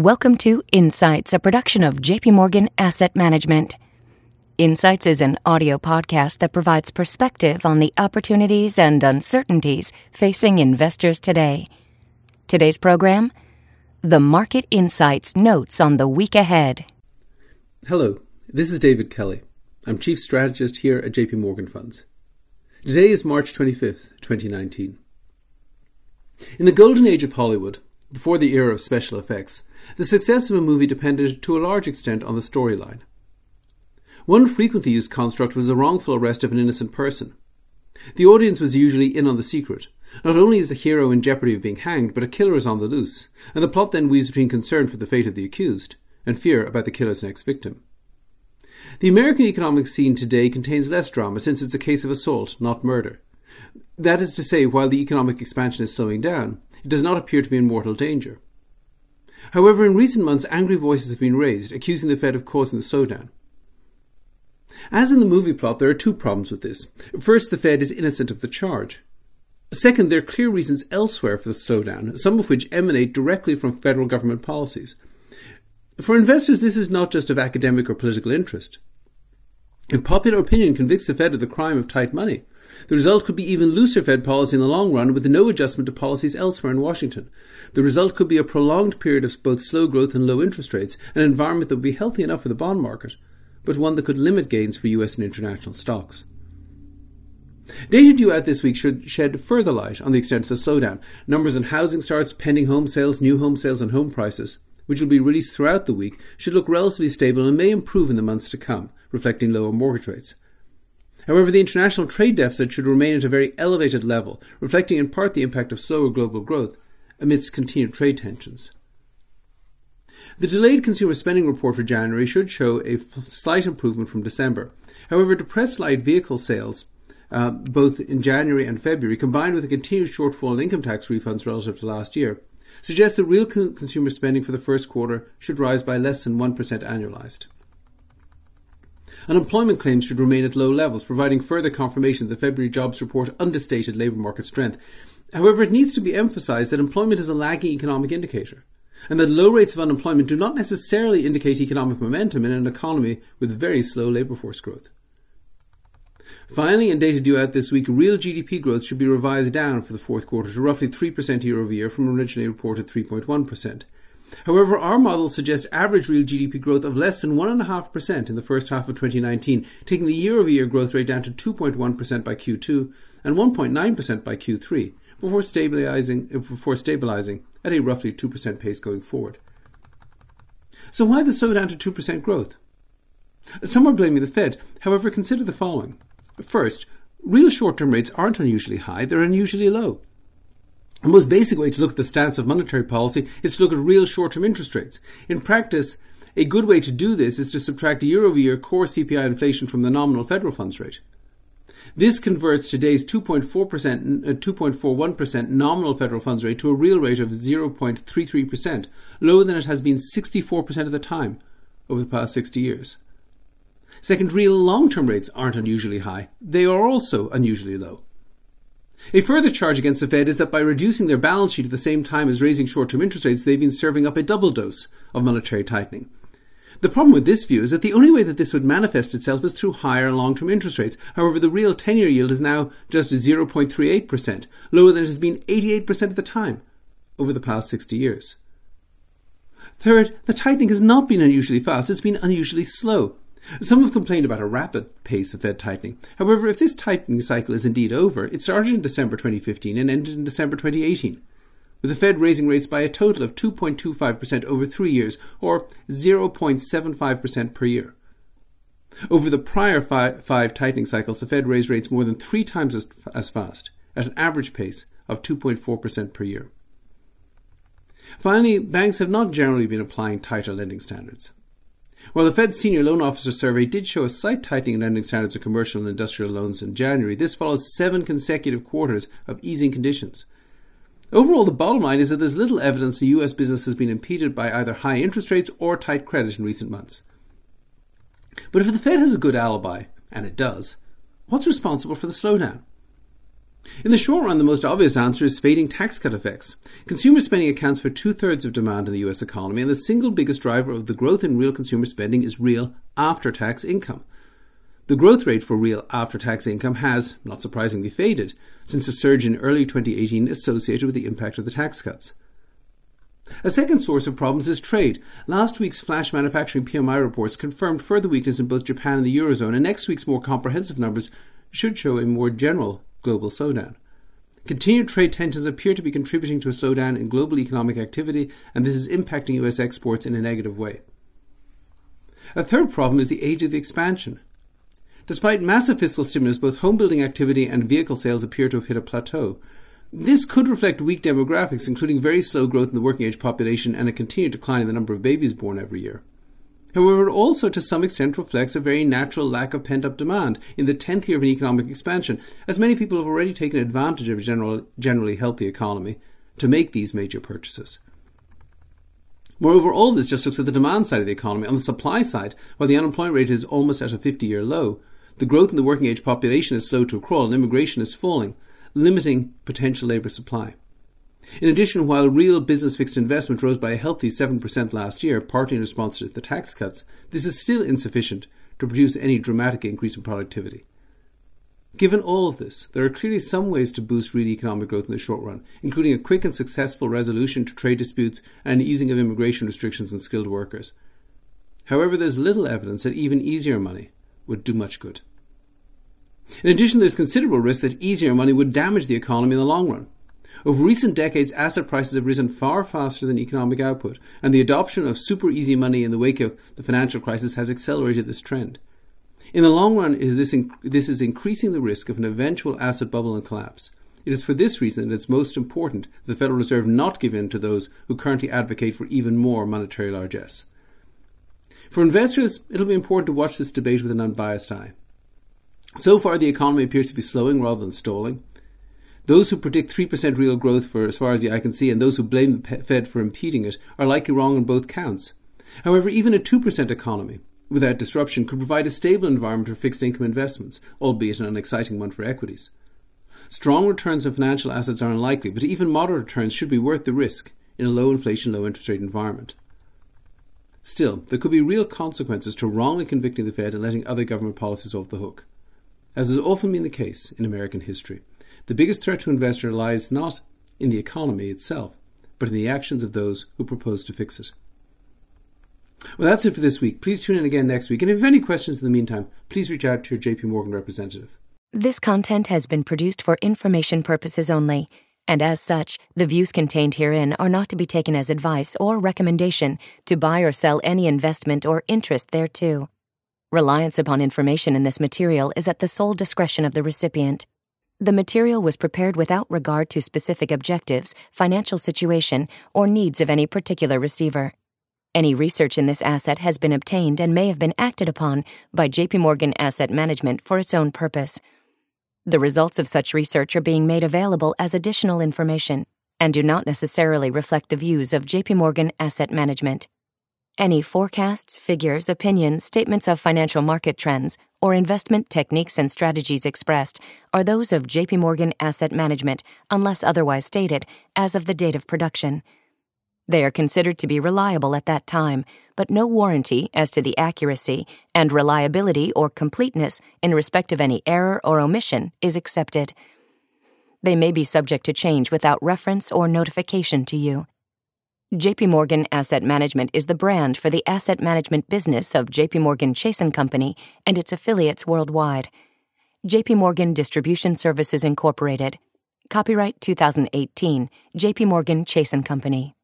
Welcome to Insights, a production of JP Morgan Asset Management. Insights is an audio podcast that provides perspective on the opportunities and uncertainties facing investors today. Today's program The Market Insights Notes on the Week Ahead. Hello, this is David Kelly. I'm Chief Strategist here at JP Morgan Funds. Today is March 25th, 2019. In the golden age of Hollywood, before the era of special effects, the success of a movie depended to a large extent on the storyline. One frequently used construct was the wrongful arrest of an innocent person. The audience was usually in on the secret. Not only is the hero in jeopardy of being hanged, but a killer is on the loose, and the plot then weaves between concern for the fate of the accused and fear about the killer's next victim. The American economic scene today contains less drama since it's a case of assault, not murder. That is to say, while the economic expansion is slowing down, it does not appear to be in mortal danger. However, in recent months, angry voices have been raised, accusing the Fed of causing the slowdown. As in the movie plot, there are two problems with this. First, the Fed is innocent of the charge. Second, there are clear reasons elsewhere for the slowdown, some of which emanate directly from federal government policies. For investors, this is not just of academic or political interest. If popular opinion convicts the Fed of the crime of tight money, the result could be even looser Fed policy in the long run with no adjustment to policies elsewhere in Washington. The result could be a prolonged period of both slow growth and low interest rates, an environment that would be healthy enough for the bond market, but one that could limit gains for US and international stocks. Data due out this week should shed further light on the extent of the slowdown. Numbers on housing starts, pending home sales, new home sales, and home prices, which will be released throughout the week, should look relatively stable and may improve in the months to come, reflecting lower mortgage rates. However, the international trade deficit should remain at a very elevated level, reflecting in part the impact of slower global growth amidst continued trade tensions. The delayed consumer spending report for January should show a slight improvement from December. However, depressed light vehicle sales, uh, both in January and February, combined with a continued shortfall in income tax refunds relative to last year, suggests that real co- consumer spending for the first quarter should rise by less than 1% annualized. Unemployment claims should remain at low levels, providing further confirmation that the February jobs report understated labour market strength. However, it needs to be emphasised that employment is a lagging economic indicator, and that low rates of unemployment do not necessarily indicate economic momentum in an economy with very slow labour force growth. Finally, in data due out this week, real GDP growth should be revised down for the fourth quarter to roughly 3% year over year from originally reported 3.1%. However, our models suggest average real GDP growth of less than 1.5% in the first half of 2019, taking the year over year growth rate down to 2.1% by Q2 and 1.9% by Q3, before stabilizing, before stabilizing at a roughly 2% pace going forward. So, why the slowdown to 2% growth? Some are blaming the Fed. However, consider the following. First, real short term rates aren't unusually high, they're unusually low. The most basic way to look at the stance of monetary policy is to look at real short term interest rates. In practice, a good way to do this is to subtract year over year core CPI inflation from the nominal federal funds rate. This converts today's 2.4%, uh, 2.41% nominal federal funds rate to a real rate of 0.33%, lower than it has been 64% of the time over the past 60 years. Second, real long term rates aren't unusually high. They are also unusually low. A further charge against the Fed is that by reducing their balance sheet at the same time as raising short term interest rates, they've been serving up a double dose of monetary tightening. The problem with this view is that the only way that this would manifest itself is through higher long term interest rates. However, the real 10 year yield is now just at 0.38%, lower than it has been 88% of the time over the past 60 years. Third, the tightening has not been unusually fast, it's been unusually slow. Some have complained about a rapid pace of Fed tightening. However, if this tightening cycle is indeed over, it started in December 2015 and ended in December 2018, with the Fed raising rates by a total of 2.25% over three years, or 0.75% per year. Over the prior five, five, tightening cycles, the Fed raised rates more than three times as, as fast, at an average pace of 2.4% per year. Finally, banks have not generally been applying tighter lending standards. While the Fed's senior loan officer survey did show a slight tightening in lending standards of commercial and industrial loans in January, this follows seven consecutive quarters of easing conditions. Overall, the bottom line is that there's little evidence the US business has been impeded by either high interest rates or tight credit in recent months. But if the Fed has a good alibi, and it does, what's responsible for the slowdown? In the short run, the most obvious answer is fading tax cut effects. Consumer spending accounts for two thirds of demand in the US economy, and the single biggest driver of the growth in real consumer spending is real after tax income. The growth rate for real after tax income has, not surprisingly, faded since a surge in early 2018 associated with the impact of the tax cuts. A second source of problems is trade. Last week's flash manufacturing PMI reports confirmed further weakness in both Japan and the Eurozone, and next week's more comprehensive numbers should show a more general global slowdown. Continued trade tensions appear to be contributing to a slowdown in global economic activity, and this is impacting US exports in a negative way. A third problem is the age of the expansion. Despite massive fiscal stimulus, both home building activity and vehicle sales appear to have hit a plateau. This could reflect weak demographics, including very slow growth in the working age population and a continued decline in the number of babies born every year. However, it also to some extent reflects a very natural lack of pent up demand in the 10th year of an economic expansion, as many people have already taken advantage of a general, generally healthy economy to make these major purchases. Moreover, all of this just looks at the demand side of the economy. On the supply side, while the unemployment rate is almost at a 50 year low, the growth in the working age population is slow to crawl and immigration is falling, limiting potential labour supply. In addition, while real business fixed investment rose by a healthy 7% last year, partly in response to the tax cuts, this is still insufficient to produce any dramatic increase in productivity. Given all of this, there are clearly some ways to boost real economic growth in the short run, including a quick and successful resolution to trade disputes and easing of immigration restrictions on skilled workers. However, there's little evidence that even easier money would do much good. In addition, there's considerable risk that easier money would damage the economy in the long run. Over recent decades, asset prices have risen far faster than economic output, and the adoption of super easy money in the wake of the financial crisis has accelerated this trend. In the long run, is this, inc- this is increasing the risk of an eventual asset bubble and collapse. It is for this reason that it's most important that the Federal Reserve not give in to those who currently advocate for even more monetary largesse. For investors, it'll be important to watch this debate with an unbiased eye. So far, the economy appears to be slowing rather than stalling. Those who predict 3% real growth for as far as the eye can see and those who blame the Fed for impeding it are likely wrong on both counts. However, even a 2% economy without disruption could provide a stable environment for fixed income investments, albeit an unexciting one for equities. Strong returns on financial assets are unlikely, but even moderate returns should be worth the risk in a low inflation, low interest rate environment. Still, there could be real consequences to wrongly convicting the Fed and letting other government policies off the hook. As has often been the case in American history, the biggest threat to investors lies not in the economy itself, but in the actions of those who propose to fix it. Well, that's it for this week. Please tune in again next week. And if you have any questions in the meantime, please reach out to your JP Morgan representative. This content has been produced for information purposes only, and as such, the views contained herein are not to be taken as advice or recommendation to buy or sell any investment or interest thereto. Reliance upon information in this material is at the sole discretion of the recipient. The material was prepared without regard to specific objectives, financial situation, or needs of any particular receiver. Any research in this asset has been obtained and may have been acted upon by JP Morgan Asset Management for its own purpose. The results of such research are being made available as additional information and do not necessarily reflect the views of JP Morgan Asset Management. Any forecasts, figures, opinions, statements of financial market trends, or investment techniques and strategies expressed are those of JP Morgan Asset Management unless otherwise stated as of the date of production. They are considered to be reliable at that time, but no warranty as to the accuracy and reliability or completeness in respect of any error or omission is accepted. They may be subject to change without reference or notification to you. JP Morgan Asset Management is the brand for the asset management business of JP Morgan Chase & Company and its affiliates worldwide. JP Morgan Distribution Services Incorporated. Copyright 2018. JP Morgan Chase & Company.